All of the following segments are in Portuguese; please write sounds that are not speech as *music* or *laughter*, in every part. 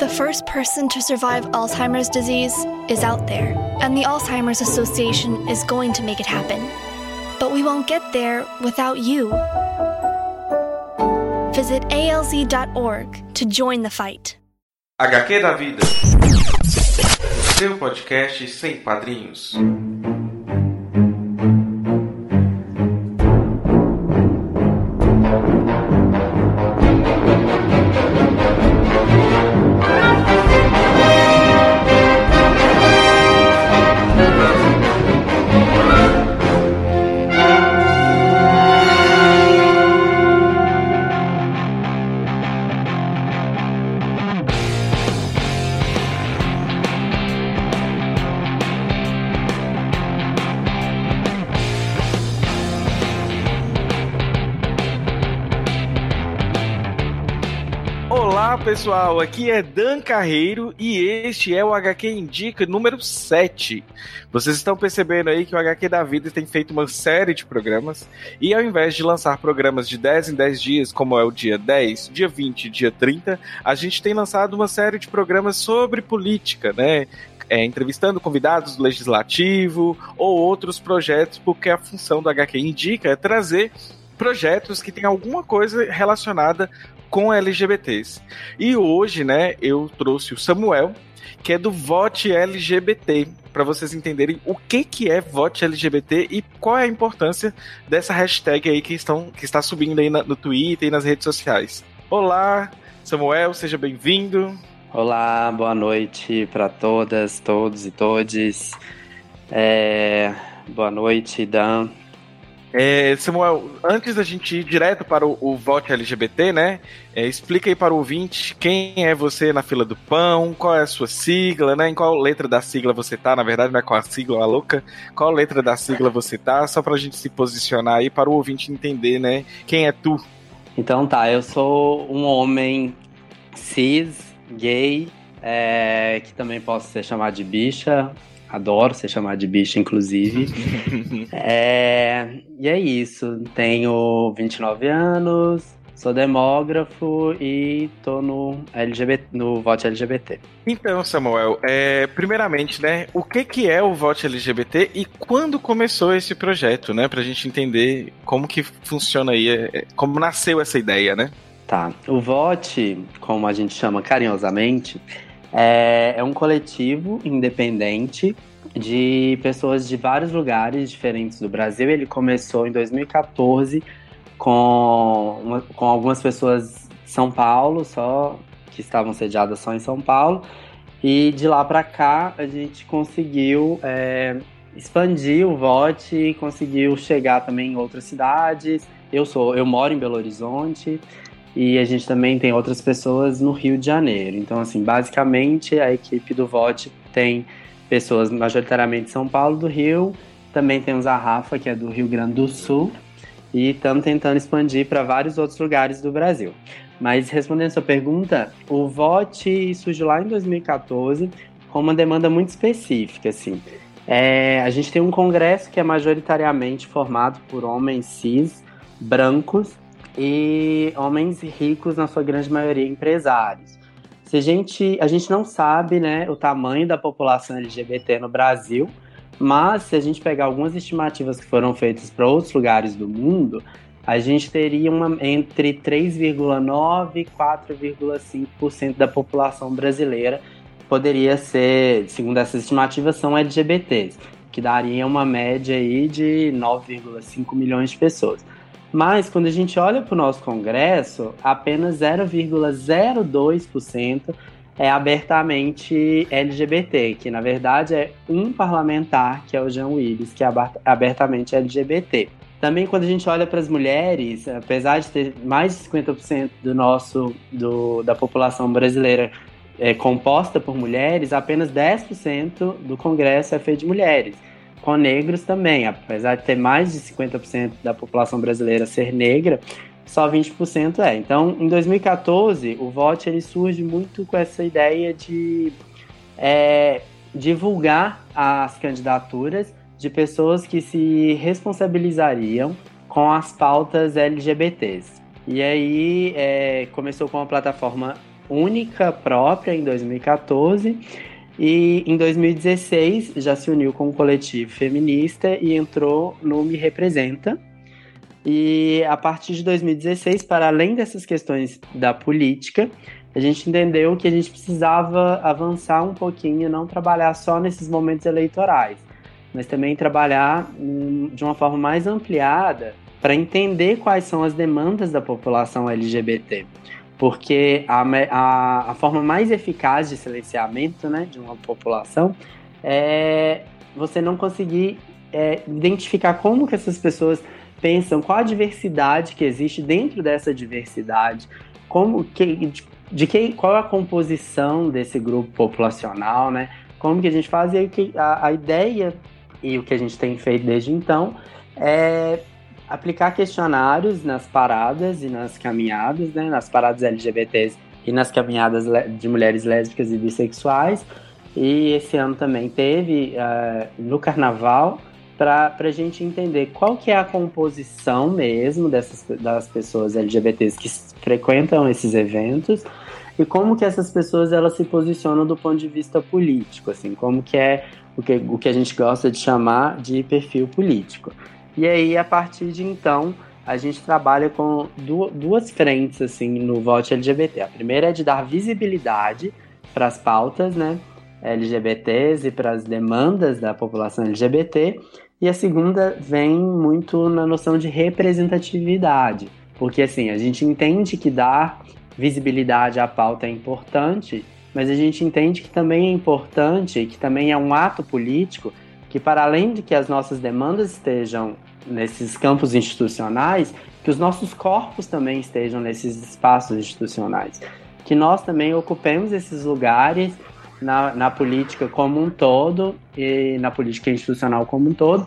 The first person to survive Alzheimer's disease is out there, and the Alzheimer's Association is going to make it happen. But we won't get there without you. Visit alz.org to join the fight. HQ da Vida. Seu podcast sem padrinhos. Pessoal, aqui é Dan Carreiro e este é o HQ Indica número 7. Vocês estão percebendo aí que o HQ da Vida tem feito uma série de programas e ao invés de lançar programas de 10 em 10 dias, como é o dia 10, dia 20 e dia 30, a gente tem lançado uma série de programas sobre política, né? É, entrevistando convidados do legislativo ou outros projetos, porque a função do HQ Indica é trazer projetos que têm alguma coisa relacionada com LGBTs. E hoje, né, eu trouxe o Samuel, que é do Vote LGBT, para vocês entenderem o que, que é Vote LGBT e qual é a importância dessa hashtag aí que, estão, que está subindo aí na, no Twitter e nas redes sociais. Olá, Samuel, seja bem-vindo. Olá, boa noite para todas, todos e todes. É... Boa noite, Dan. É, Samuel, antes da gente ir direto para o, o voto LGBT, né? É, explica aí para o ouvinte quem é você na fila do pão, qual é a sua sigla, né? Em qual letra da sigla você tá, na verdade, não é qual a sigla, a louca, qual letra da sigla você tá, só para a gente se posicionar aí para o ouvinte entender, né? Quem é tu? Então tá, eu sou um homem cis, gay, é, que também posso ser chamado de bicha, Adoro ser chamado de bicho, inclusive. *laughs* é, e é isso. Tenho 29 anos, sou demógrafo e tô no LGBT, no voto LGBT. Então, Samuel, é, primeiramente, né, o que que é o voto LGBT e quando começou esse projeto, né, pra gente entender como que funciona aí, é, é, como nasceu essa ideia, né? Tá. O VOTE, como a gente chama carinhosamente, é, é um coletivo independente de pessoas de vários lugares diferentes do Brasil. Ele começou em 2014 com, uma, com algumas pessoas de São Paulo, só que estavam sediadas só em São Paulo. E de lá para cá a gente conseguiu é, expandir o vote e conseguiu chegar também em outras cidades. Eu sou, eu moro em Belo Horizonte e a gente também tem outras pessoas no Rio de Janeiro. Então, assim, basicamente a equipe do Vote tem pessoas majoritariamente de São Paulo, do Rio. Também temos a Rafa, que é do Rio Grande do Sul. E estamos tentando expandir para vários outros lugares do Brasil. Mas respondendo a sua pergunta, o VOT surgiu lá em 2014 com uma demanda muito específica, assim. É, a gente tem um congresso que é majoritariamente formado por homens cis, brancos, e homens ricos, na sua grande maioria, empresários. Se a gente, a gente não sabe né, o tamanho da população LGBT no Brasil, mas se a gente pegar algumas estimativas que foram feitas para outros lugares do mundo, a gente teria uma, entre 3,9% e 4,5% da população brasileira poderia ser, segundo essas estimativas, são LGBTs, que daria uma média aí de 9,5 milhões de pessoas. Mas quando a gente olha para o nosso Congresso, apenas 0,02% é abertamente LGBT, que na verdade é um parlamentar, que é o Jean Willis, que é abertamente LGBT. Também quando a gente olha para as mulheres, apesar de ter mais de 50% do nosso do, da população brasileira é, composta por mulheres, apenas 10% do Congresso é feito de mulheres com negros também. Apesar de ter mais de 50% da população brasileira ser negra, só 20% é. Então, em 2014, o voto ele surge muito com essa ideia de é, divulgar as candidaturas de pessoas que se responsabilizariam com as pautas LGBTs. E aí é, começou com uma plataforma única própria em 2014 e em 2016 já se uniu com o coletivo feminista e entrou no Me Representa. E a partir de 2016, para além dessas questões da política, a gente entendeu que a gente precisava avançar um pouquinho, não trabalhar só nesses momentos eleitorais, mas também trabalhar hum, de uma forma mais ampliada para entender quais são as demandas da população LGBT porque a, a, a, forma mais eficaz de silenciamento né, de uma população é você não conseguir é, identificar como que essas pessoas pensam, qual a diversidade que existe dentro dessa diversidade, como que, de, de que, qual a composição desse grupo populacional, né? Como que a gente faz e a, a ideia e o que a gente tem feito desde então é aplicar questionários nas paradas e nas caminhadas, né, nas paradas LGBTs e nas caminhadas de mulheres lésbicas e bissexuais. E esse ano também teve uh, no carnaval para a gente entender qual que é a composição mesmo dessas das pessoas LGBTs que frequentam esses eventos e como que essas pessoas elas se posicionam do ponto de vista político, assim, como que é o que, o que a gente gosta de chamar de perfil político. E aí, a partir de então, a gente trabalha com duas frentes assim no voto LGBT. A primeira é de dar visibilidade para as pautas, né, LGBTs e para as demandas da população LGBT. E a segunda vem muito na noção de representatividade, porque assim, a gente entende que dar visibilidade à pauta é importante, mas a gente entende que também é importante, que também é um ato político, que para além de que as nossas demandas estejam nesses campos institucionais, que os nossos corpos também estejam nesses espaços institucionais. Que nós também ocupemos esses lugares na, na política como um todo e na política institucional como um todo,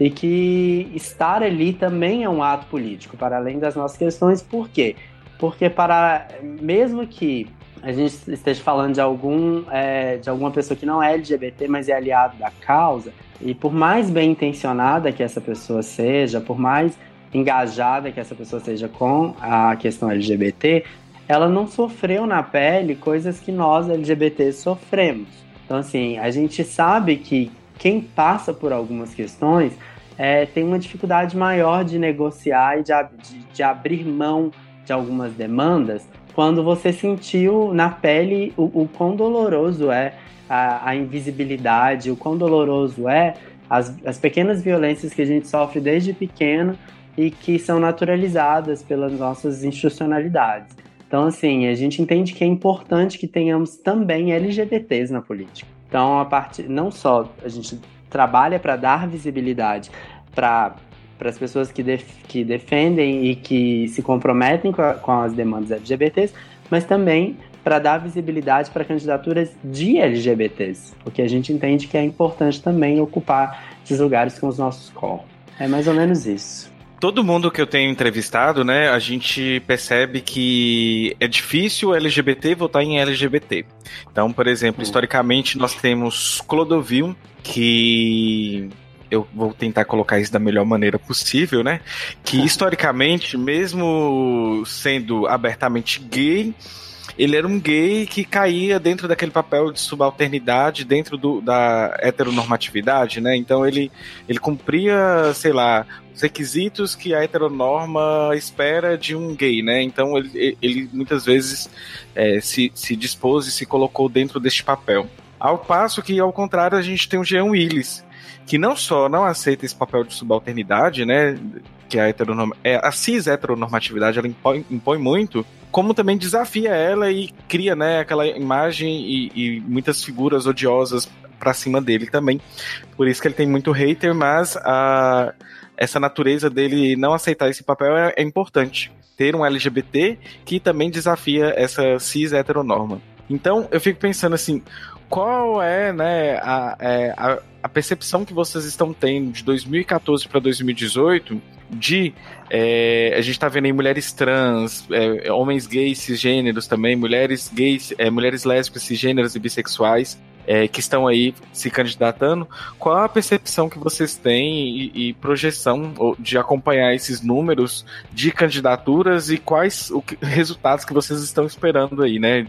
e que estar ali também é um ato político, para além das nossas questões. Por quê? Porque para mesmo que a gente esteja falando de algum é, de alguma pessoa que não é LGBT, mas é aliado da causa, e por mais bem intencionada que essa pessoa seja, por mais engajada que essa pessoa seja com a questão LGBT, ela não sofreu na pele coisas que nós LGBT sofremos. Então, assim, a gente sabe que quem passa por algumas questões é, tem uma dificuldade maior de negociar e de, de, de abrir mão de algumas demandas quando você sentiu na pele o, o quão doloroso é a, a invisibilidade, o quão doloroso é as, as pequenas violências que a gente sofre desde pequeno e que são naturalizadas pelas nossas institucionalidades. Então, assim, a gente entende que é importante que tenhamos também LGBTs na política. Então, a partir não só a gente trabalha para dar visibilidade para para as pessoas que, def, que defendem e que se comprometem com, a, com as demandas LGBTs, mas também para dar visibilidade para candidaturas de LGBTs, porque a gente entende que é importante também ocupar esses lugares com os nossos corpos. É mais ou menos isso. Todo mundo que eu tenho entrevistado, né, a gente percebe que é difícil o LGBT votar em LGBT. Então, por exemplo, hum. historicamente nós temos Clodovil, que eu vou tentar colocar isso da melhor maneira possível, né? Que historicamente, mesmo sendo abertamente gay, ele era um gay que caía dentro daquele papel de subalternidade, dentro do, da heteronormatividade, né? Então ele, ele cumpria, sei lá, os requisitos que a heteronorma espera de um gay, né? Então ele, ele muitas vezes é, se, se dispôs e se colocou dentro deste papel. Ao passo que, ao contrário, a gente tem o Jean Willis, que não só não aceita esse papel de subalternidade, né? Que a, heteronorm... é, a cis heteronormatividade ela impõe, impõe muito, como também desafia ela e cria né, aquela imagem e, e muitas figuras odiosas pra cima dele também. Por isso que ele tem muito hater, mas a, essa natureza dele não aceitar esse papel é, é importante. Ter um LGBT que também desafia essa cis heteronorma. Então eu fico pensando assim, qual é, né, a, é, a, a, percepção que vocês estão tendo de 2014 para 2018 de é, a gente está vendo aí mulheres trans, é, homens gays cisgêneros também, mulheres gays, é, mulheres lésbicas, cisgêneras e bissexuais é, que estão aí se candidatando, qual a percepção que vocês têm e, e projeção de acompanhar esses números de candidaturas e quais os resultados que vocês estão esperando aí, né,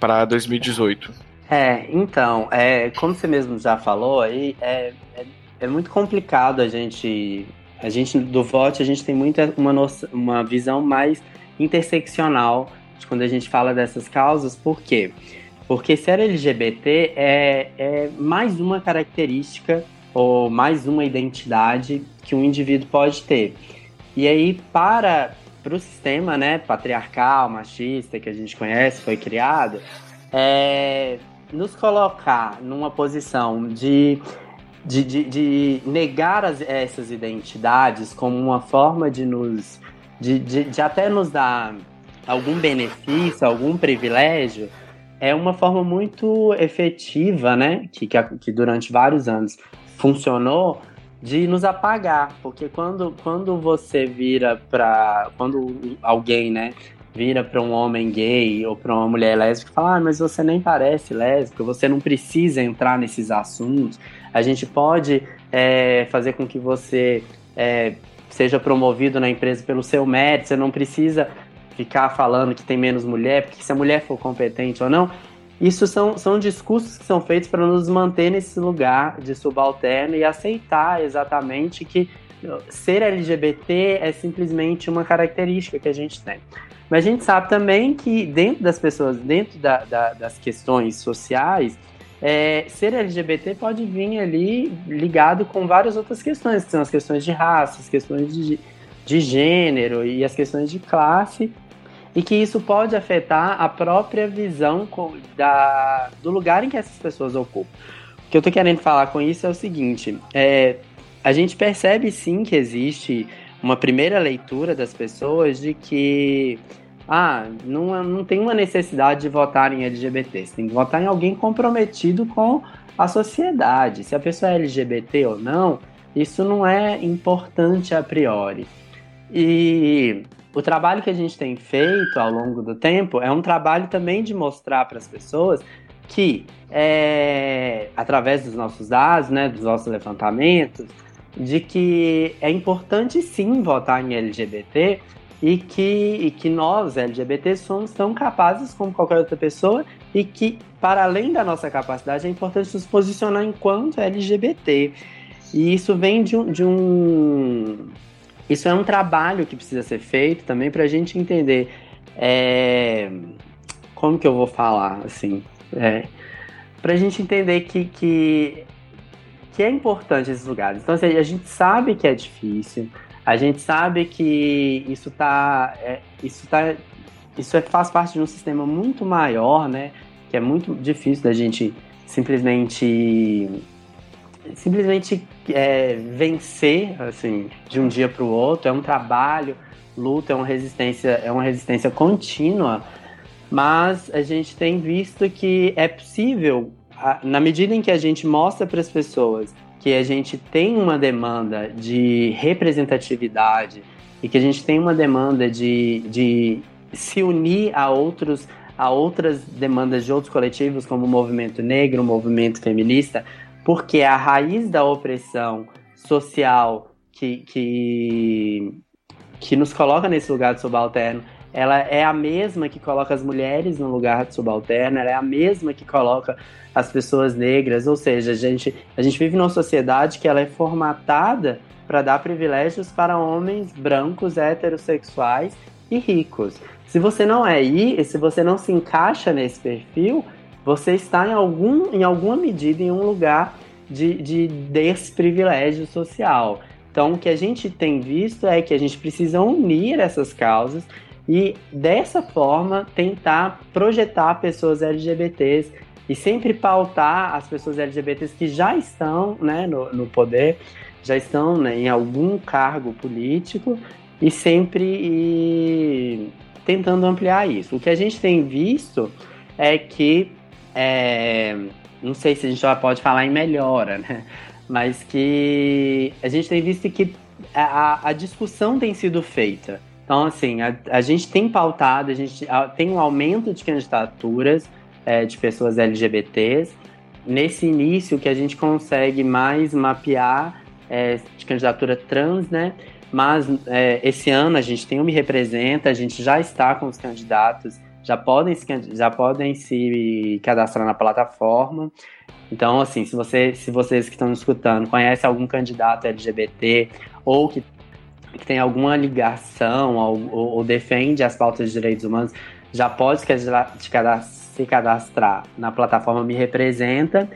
para 2018? É, então, é, como você mesmo já falou aí, é, é, é muito complicado a gente a gente do voto a gente tem muita uma, uma visão mais interseccional de quando a gente fala dessas causas, por quê? Porque ser LGBT é, é mais uma característica ou mais uma identidade que um indivíduo pode ter. E aí, para, para o sistema né, patriarcal, machista que a gente conhece, foi criado, é, nos colocar numa posição de de, de, de negar as, essas identidades como uma forma de nos. De, de, de até nos dar algum benefício, algum privilégio, é uma forma muito efetiva, né? Que, que, que durante vários anos funcionou de nos apagar, porque quando, quando você vira para quando alguém, né, vira para um homem gay ou para uma mulher lésbica e fala: ah, mas você nem parece lésbica, você não precisa entrar nesses assuntos. A gente pode é, fazer com que você é, seja promovido na empresa pelo seu mérito, você não precisa ficar falando que tem menos mulher, porque se a mulher for competente ou não. Isso são, são discursos que são feitos para nos manter nesse lugar de subalterno e aceitar exatamente que ser LGBT é simplesmente uma característica que a gente tem. Mas a gente sabe também que dentro das pessoas, dentro da, da, das questões sociais, é, ser LGBT pode vir ali ligado com várias outras questões, que são as questões de raça, as questões de, de gênero e as questões de classe, e que isso pode afetar a própria visão da, do lugar em que essas pessoas ocupam. O que eu estou querendo falar com isso é o seguinte: é, a gente percebe sim que existe uma primeira leitura das pessoas de que ah, não, não tem uma necessidade de votar em LGBT, você tem que votar em alguém comprometido com a sociedade. Se a pessoa é LGBT ou não, isso não é importante a priori. E o trabalho que a gente tem feito ao longo do tempo é um trabalho também de mostrar para as pessoas que, é, através dos nossos dados, né, dos nossos levantamentos, de que é importante sim votar em LGBT e que, e que nós, LGBT, somos tão capazes como qualquer outra pessoa e que, para além da nossa capacidade, é importante nos posicionar enquanto LGBT. E isso vem de um. De um isso é um trabalho que precisa ser feito também para a gente entender. É, como que eu vou falar assim? É, para a gente entender que, que que é importante esses lugares. Então, assim, a gente sabe que é difícil, a gente sabe que isso tá, é, isso tá, isso é, faz parte de um sistema muito maior, né? Que é muito difícil da gente simplesmente, simplesmente é, vencer, assim, de um dia para o outro. É um trabalho, luta, é uma resistência, é uma resistência contínua. Mas a gente tem visto que é possível na medida em que a gente mostra para as pessoas que a gente tem uma demanda de representatividade e que a gente tem uma demanda de, de se unir a outros a outras demandas de outros coletivos, como o movimento negro, o movimento feminista, porque a raiz da opressão social que, que, que nos coloca nesse lugar de subalterno ela é a mesma que coloca as mulheres no lugar de subalterno, ela é a mesma que coloca as pessoas negras, ou seja, a gente, a gente vive numa sociedade que ela é formatada para dar privilégios para homens brancos, heterossexuais e ricos. Se você não é aí, se você não se encaixa nesse perfil, você está em, algum, em alguma medida em um lugar de, de desprivilégio social. Então, o que a gente tem visto é que a gente precisa unir essas causas e dessa forma tentar projetar pessoas LGBTs e sempre pautar as pessoas LGBTs que já estão né, no, no poder, já estão né, em algum cargo político e sempre e, tentando ampliar isso. O que a gente tem visto é que, é, não sei se a gente já pode falar em melhora, né? mas que a gente tem visto que a, a discussão tem sido feita então, assim, a, a gente tem pautado, a gente a, tem um aumento de candidaturas é, de pessoas LGBTs nesse início que a gente consegue mais mapear é, de candidatura trans, né? Mas é, esse ano a gente tem o Me Representa, a gente já está com os candidatos, já podem se, já podem se cadastrar na plataforma. Então, assim, se, você, se vocês que estão escutando conhecem algum candidato LGBT ou que, que tem alguma ligação ou, ou, ou defende as pautas de direitos humanos, já pode se cadastrar na plataforma Me Representa.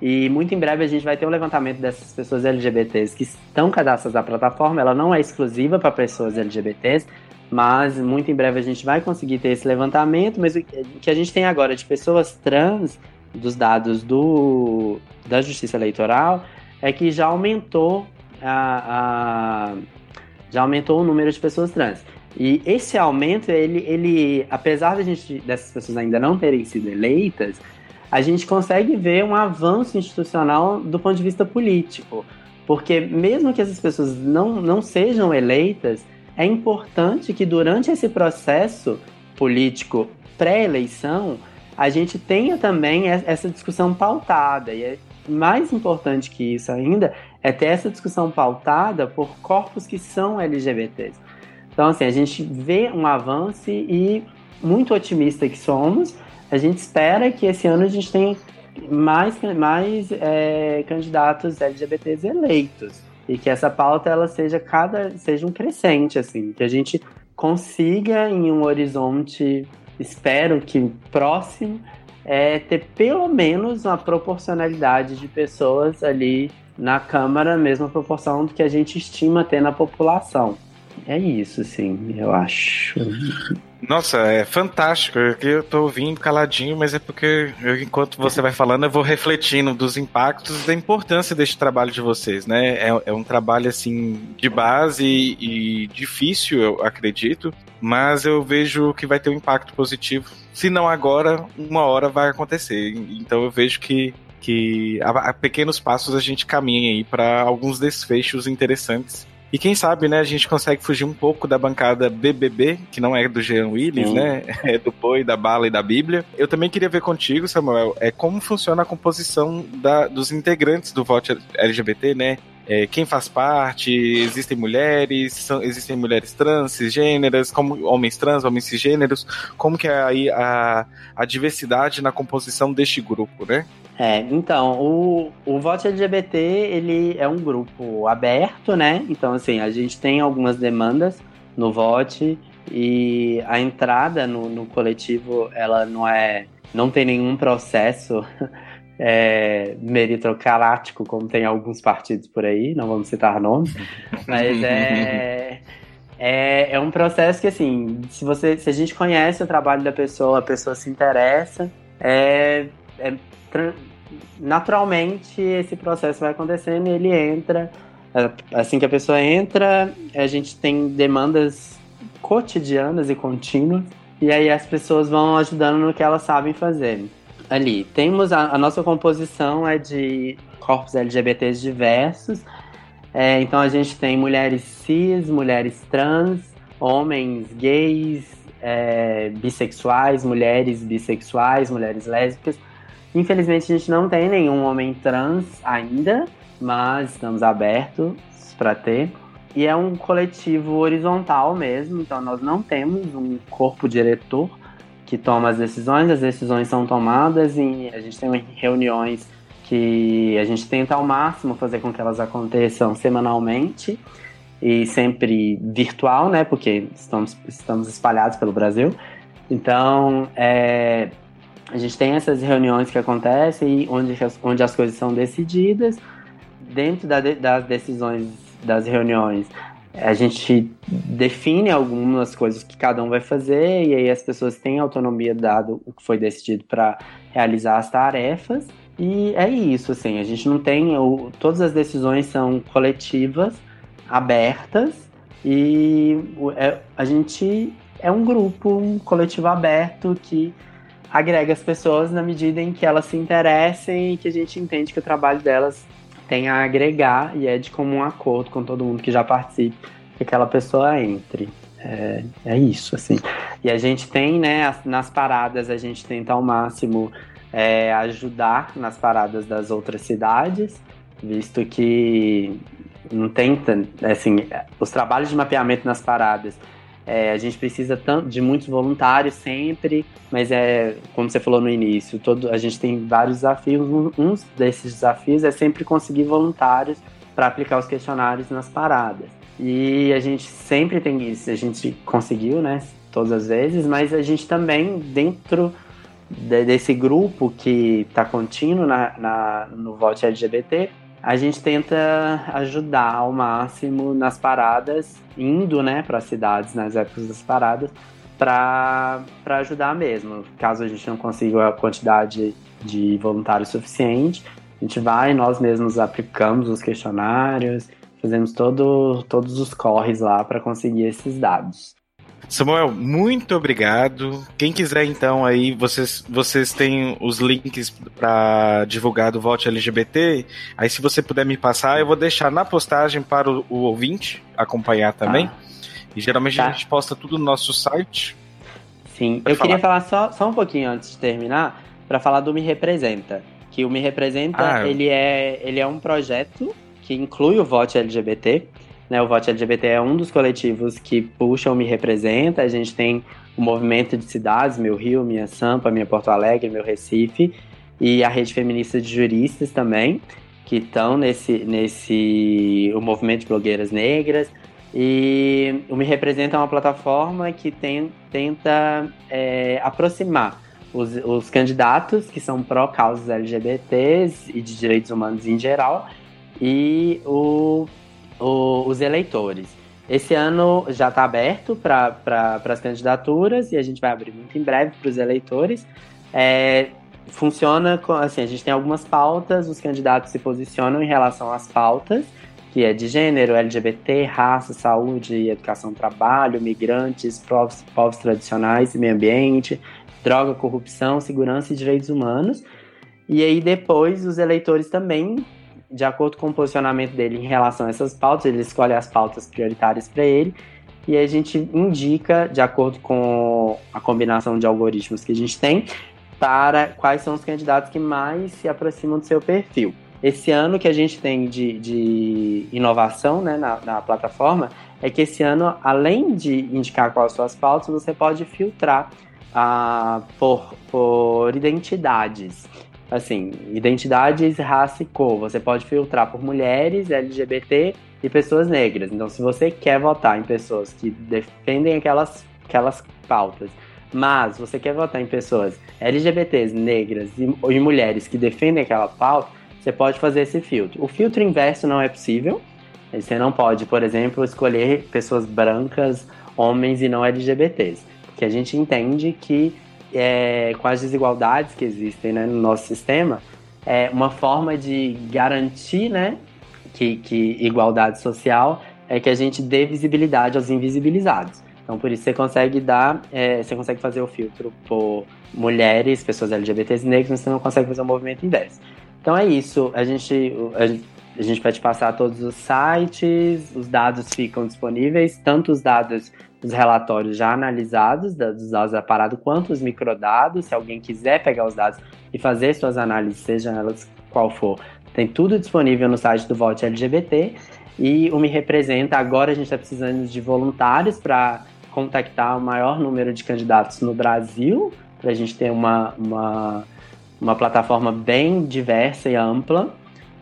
E muito em breve a gente vai ter um levantamento dessas pessoas LGBTs que estão cadastradas na plataforma. Ela não é exclusiva para pessoas LGBTs, mas muito em breve a gente vai conseguir ter esse levantamento. Mas o que a gente tem agora de pessoas trans, dos dados do, da Justiça Eleitoral, é que já aumentou a, a já aumentou o número de pessoas trans. E esse aumento, ele, ele apesar de gente, dessas pessoas ainda não terem sido eleitas, a gente consegue ver um avanço institucional do ponto de vista político. Porque mesmo que essas pessoas não, não sejam eleitas, é importante que durante esse processo político pré-eleição, a gente tenha também essa discussão pautada. E é mais importante que isso ainda é ter essa discussão pautada por corpos que são LGBTs. Então, assim, a gente vê um avanço e, muito otimista que somos, a gente espera que esse ano a gente tenha mais, mais é, candidatos LGBTs eleitos e que essa pauta ela seja cada seja um crescente assim que a gente consiga em um horizonte espero que próximo é ter pelo menos uma proporcionalidade de pessoas ali na Câmara, mesma proporção do que a gente estima ter na população. É isso, sim, eu acho. Nossa, é fantástico. Eu tô ouvindo caladinho, mas é porque eu, enquanto você vai falando, eu vou refletindo dos impactos e da importância deste trabalho de vocês, né? É, é um trabalho, assim, de base e, difícil, eu acredito, mas eu vejo que vai ter um impacto positivo. Se não agora, uma hora vai acontecer. Então eu vejo que que a, a pequenos passos a gente caminha aí para alguns desfechos interessantes e quem sabe, né, a gente consegue fugir um pouco da bancada BBB, que não é do Jean Willis, Sim. né? *laughs* É do Boi, da Bala e da Bíblia. Eu também queria ver contigo, Samuel, é como funciona a composição da, dos integrantes do voto LGBT, né? É, quem faz parte, existem mulheres, são, existem mulheres trans, cisgêneras, como homens trans, homens cisgêneros, como que é aí a, a diversidade na composição deste grupo, né? É, então, o, o Vote LGBT, ele é um grupo aberto, né? Então, assim, a gente tem algumas demandas no Vote e a entrada no, no coletivo, ela não é... Não tem nenhum processo é, meritocrático, como tem alguns partidos por aí, não vamos citar nomes, *laughs* mas é... É, é um processo que, assim, se, você, se a gente conhece o trabalho da pessoa, a pessoa se interessa, é, é naturalmente esse processo vai acontecendo e ele entra. Assim que a pessoa entra, a gente tem demandas cotidianas e contínuas, e aí as pessoas vão ajudando no que elas sabem fazer. Ali, temos a, a nossa composição é de corpos LGBTs diversos, é, então a gente tem mulheres cis, mulheres trans, homens gays, é, bissexuais, mulheres bissexuais, mulheres lésbicas, Infelizmente a gente não tem nenhum homem trans ainda, mas estamos abertos para ter. E é um coletivo horizontal mesmo, então nós não temos um corpo diretor que toma as decisões, as decisões são tomadas e a gente tem reuniões que a gente tenta ao máximo fazer com que elas aconteçam semanalmente e sempre virtual, né? Porque estamos, estamos espalhados pelo Brasil. Então, é, a gente tem essas reuniões que acontecem onde, onde as coisas são decididas. Dentro da, das decisões das reuniões, a gente define algumas coisas que cada um vai fazer e aí as pessoas têm autonomia dado o que foi decidido para realizar as tarefas. E é isso, assim, a gente não tem. O, todas as decisões são coletivas, abertas, e é, a gente é um grupo, um coletivo aberto que agrega as pessoas na medida em que elas se interessem e que a gente entende que o trabalho delas tem a agregar e é de comum acordo com todo mundo que já participe que aquela pessoa entre. É, é isso, assim. E a gente tem, né, nas paradas, a gente tenta ao máximo é ajudar nas paradas das outras cidades, visto que não tem, assim, os trabalhos de mapeamento nas paradas é, a gente precisa de muitos voluntários sempre, mas é como você falou no início, todo, a gente tem vários desafios. Um, um desses desafios é sempre conseguir voluntários para aplicar os questionários nas paradas. E a gente sempre tem isso, a gente conseguiu, né? Todas as vezes, mas a gente também, dentro de, desse grupo que está contínuo na, na, no voto LGBT, a gente tenta ajudar ao máximo nas paradas, indo né, para as cidades nas épocas das paradas, para ajudar mesmo. Caso a gente não consiga a quantidade de voluntários suficiente, a gente vai, nós mesmos aplicamos os questionários, fazemos todo, todos os corres lá para conseguir esses dados. Samuel, muito obrigado. Quem quiser, então, aí, vocês, vocês têm os links para divulgar do Vote LGBT. Aí, se você puder me passar, eu vou deixar na postagem para o, o ouvinte acompanhar também. Ah. E geralmente tá. a gente posta tudo no nosso site. Sim, Pode eu falar. queria falar só, só um pouquinho antes de terminar, para falar do Me Representa. Que o Me Representa, ah, ele, é, ele é um projeto que inclui o Vote LGBT. Né, o Vote LGBT é um dos coletivos que puxa o Me Representa. A gente tem o movimento de cidades, Meu Rio, Minha Sampa, Minha Porto Alegre, Meu Recife, e a rede feminista de juristas também, que estão nesse, nesse o movimento de blogueiras negras. E o Me Representa é uma plataforma que tem, tenta é, aproximar os, os candidatos que são pró-causas LGBTs e de direitos humanos em geral e o o, os eleitores. Esse ano já está aberto para pra, as candidaturas e a gente vai abrir muito em breve para os eleitores. É, funciona com, assim, a gente tem algumas pautas, os candidatos se posicionam em relação às pautas, que é de gênero, LGBT, raça, saúde, educação, trabalho, migrantes, povos, povos tradicionais e meio ambiente, droga, corrupção, segurança e direitos humanos. E aí depois os eleitores também de acordo com o posicionamento dele em relação a essas pautas, ele escolhe as pautas prioritárias para ele e a gente indica, de acordo com a combinação de algoritmos que a gente tem, para quais são os candidatos que mais se aproximam do seu perfil. Esse ano que a gente tem de, de inovação né, na, na plataforma é que esse ano, além de indicar quais são as pautas, você pode filtrar ah, por, por identidades assim, identidades, raça e cor. Você pode filtrar por mulheres, LGBT e pessoas negras. Então, se você quer votar em pessoas que defendem aquelas, aquelas pautas, mas você quer votar em pessoas LGBTs, negras e, e mulheres que defendem aquela pauta, você pode fazer esse filtro. O filtro inverso não é possível. Você não pode, por exemplo, escolher pessoas brancas, homens e não LGBTs. Porque a gente entende que é, com as desigualdades que existem né, no nosso sistema, é uma forma de garantir né, que, que igualdade social é que a gente dê visibilidade aos invisibilizados. Então, por isso você consegue dar, é, você consegue fazer o filtro por mulheres, pessoas LGBTs negros, mas você não consegue fazer o movimento inverso. Então é isso. A gente, a gente vai te passar todos os sites, os dados ficam disponíveis, tanto os dados os relatórios já analisados dos dados da parada, quanto os microdados, se alguém quiser pegar os dados e fazer suas análises, seja elas qual for, tem tudo disponível no site do Vote LGBT. E o Me Representa, agora a gente está precisando de voluntários para contactar o maior número de candidatos no Brasil, para a gente ter uma, uma, uma plataforma bem diversa e ampla.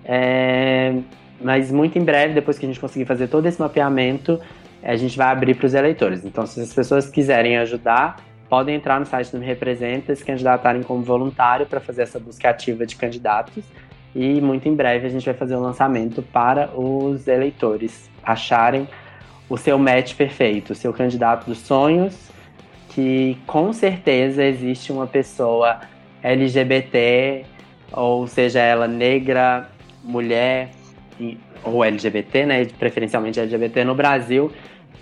É, mas muito em breve, depois que a gente conseguir fazer todo esse mapeamento, a gente vai abrir para os eleitores. Então, se as pessoas quiserem ajudar, podem entrar no site do Me Representa se candidatarem como voluntário para fazer essa busca ativa de candidatos. E muito em breve a gente vai fazer o um lançamento para os eleitores acharem o seu match perfeito, o seu candidato dos sonhos, que com certeza existe uma pessoa LGBT, ou seja ela negra, mulher ou LGBT, né, preferencialmente LGBT no Brasil,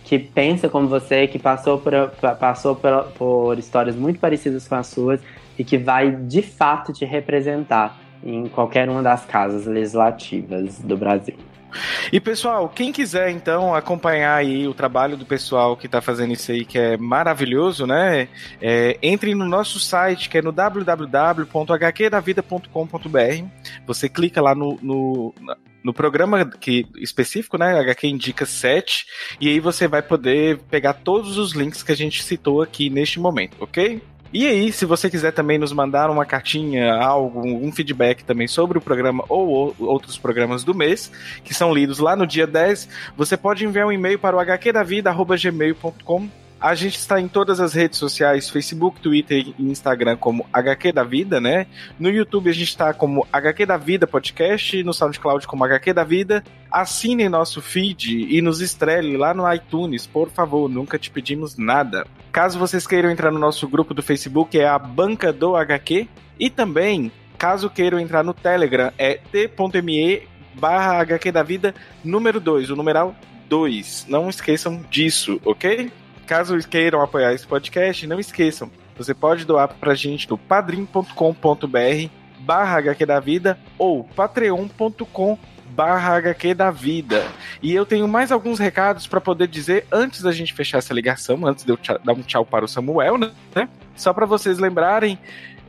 que pensa como você, que passou por, passou por, por histórias muito parecidas com as suas e que vai de fato te representar em qualquer uma das casas legislativas do Brasil. E pessoal, quem quiser então acompanhar aí o trabalho do pessoal que está fazendo isso aí, que é maravilhoso, né? É, entre no nosso site, que é no www.hqdavida.com.br. Você clica lá no, no, no programa que, específico, né? HQ Indica 7, e aí você vai poder pegar todos os links que a gente citou aqui neste momento, ok? E aí, se você quiser também nos mandar uma cartinha, algo, um feedback também sobre o programa ou outros programas do mês, que são lidos lá no dia 10, você pode enviar um e-mail para o hqdavida.gmail.com a gente está em todas as redes sociais, Facebook, Twitter e Instagram como HQ da Vida, né? No YouTube a gente está como HQ da Vida Podcast, no SoundCloud como HQ da Vida. Assine nosso feed e nos estrele lá no iTunes, por favor, nunca te pedimos nada. Caso vocês queiram entrar no nosso grupo do Facebook, é a Banca do HQ. E também, caso queiram entrar no Telegram, é t.me barra HQ da Vida número 2, o numeral 2. Não esqueçam disso, ok? Caso queiram apoiar esse podcast, não esqueçam, você pode doar pra gente no padrim.com.br barra HQ da Vida ou patreon.com barra HQ da Vida. E eu tenho mais alguns recados para poder dizer antes da gente fechar essa ligação, antes de eu dar um tchau para o Samuel, né? Só para vocês lembrarem,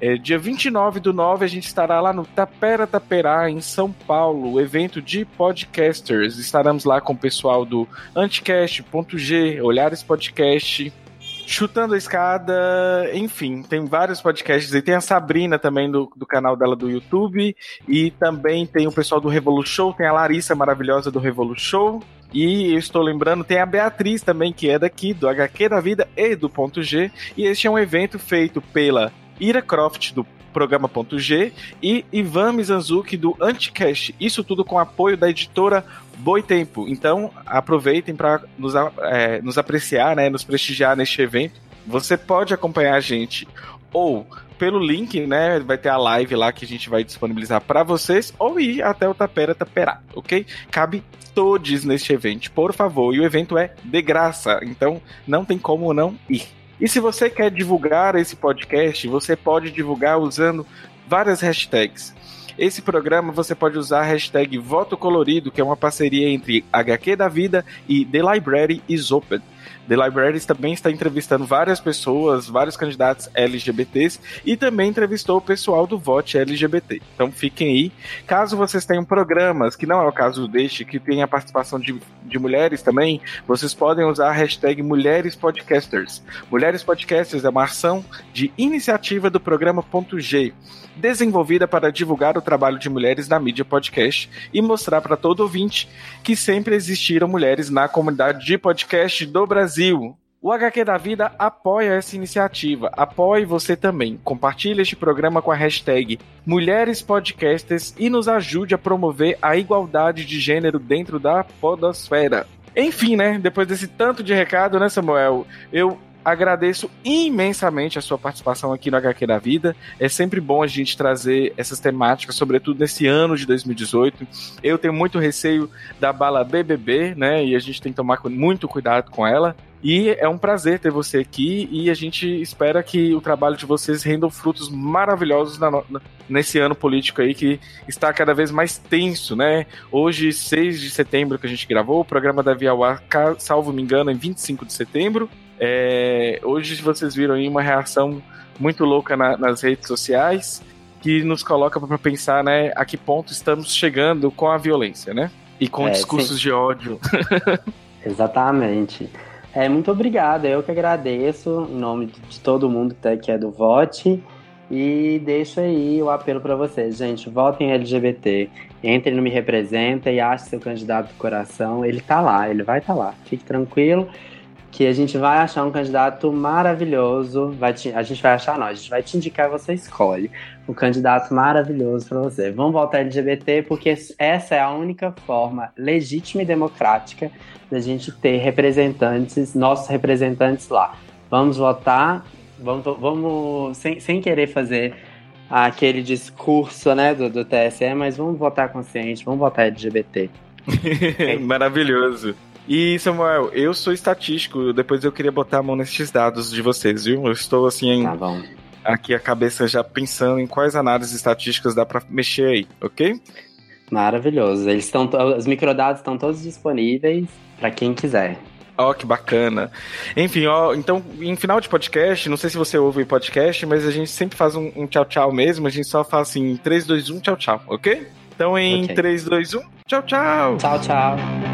é, dia 29 do 9 a gente estará lá no Tapera Taperá, em São Paulo, evento de podcasters. Estaremos lá com o pessoal do Anticast.g, Olhares Podcast, Chutando a Escada, enfim, tem vários podcasts e tem a Sabrina também do, do canal dela do YouTube e também tem o pessoal do Revolu Show, tem a Larissa maravilhosa do Revolu Show e eu estou lembrando, tem a Beatriz também, que é daqui, do HQ da Vida e do Ponto G. E este é um evento feito pela Ira Croft, do Programa.g, e Ivan Mizanzuki, do Anticast. Isso tudo com apoio da editora Boitempo. Então, aproveitem para nos, é, nos apreciar, né, nos prestigiar neste evento. Você pode acompanhar a gente ou pelo link, né? Vai ter a live lá que a gente vai disponibilizar para vocês, ou ir até o Tapera Taperá, ok? Cabe todos neste evento, por favor. E o evento é de graça, então não tem como não ir. E se você quer divulgar esse podcast, você pode divulgar usando várias hashtags. Esse programa você pode usar a hashtag Voto Colorido, que é uma parceria entre HQ da Vida e The Library is Open. The Libraries também está entrevistando várias pessoas, vários candidatos LGBTs e também entrevistou o pessoal do Vote LGBT. Então fiquem aí. Caso vocês tenham programas, que não é o caso deste, que tem a participação de, de mulheres também, vocês podem usar a hashtag Mulheres Podcasters. Mulheres Podcasters é uma ação de iniciativa do programa Ponto G desenvolvida para divulgar o trabalho de mulheres na mídia podcast e mostrar para todo ouvinte que sempre existiram mulheres na comunidade de podcast do Brasil. O HQ da Vida apoia essa iniciativa. Apoie você também. Compartilhe este programa com a hashtag Mulheres Podcasters e nos ajude a promover a igualdade de gênero dentro da podosfera. Enfim, né? Depois desse tanto de recado, né, Samuel? Eu agradeço imensamente a sua participação aqui no HQ da Vida. É sempre bom a gente trazer essas temáticas, sobretudo nesse ano de 2018. Eu tenho muito receio da bala BBB, né? E a gente tem que tomar muito cuidado com ela. E é um prazer ter você aqui e a gente espera que o trabalho de vocês renda frutos maravilhosos na, na, nesse ano político aí que está cada vez mais tenso, né? Hoje, 6 de setembro que a gente gravou, o programa da Via Ar, salvo me engano, em 25 de setembro. É, hoje vocês viram aí uma reação muito louca na, nas redes sociais que nos coloca para pensar, né, a que ponto estamos chegando com a violência, né? E com é, discursos sim. de ódio. *laughs* Exatamente. É, muito obrigado, eu que agradeço em nome de todo mundo que é do Vote e deixo aí o apelo para vocês, gente, votem LGBT, entrem no Me Representa e ache seu candidato do coração, ele tá lá, ele vai estar tá lá, fique tranquilo que a gente vai achar um candidato maravilhoso. Vai te, a gente vai achar, não, a gente vai te indicar, você escolhe um candidato maravilhoso para você. Vamos voltar LGBT, porque essa é a única forma legítima e democrática da gente ter representantes, nossos representantes lá. Vamos votar, vamos, vamos sem, sem querer fazer aquele discurso né, do, do TSE, mas vamos votar consciente, vamos votar LGBT. *laughs* Maravilhoso. E, Samuel, eu sou estatístico, depois eu queria botar a mão nesses dados de vocês, viu? Eu estou assim. Tá bom. Aqui a cabeça já pensando em quais análises estatísticas dá para mexer aí, ok? Maravilhoso. Eles estão, os microdados estão todos disponíveis para quem quiser. Ó, oh, que bacana. Enfim, ó, então, em final de podcast, não sei se você ouve podcast, mas a gente sempre faz um, um tchau tchau mesmo, a gente só faz assim, 3, 2, 1, tchau tchau, ok? Então em okay. 3, 2, 1, tchau tchau. Tchau, tchau.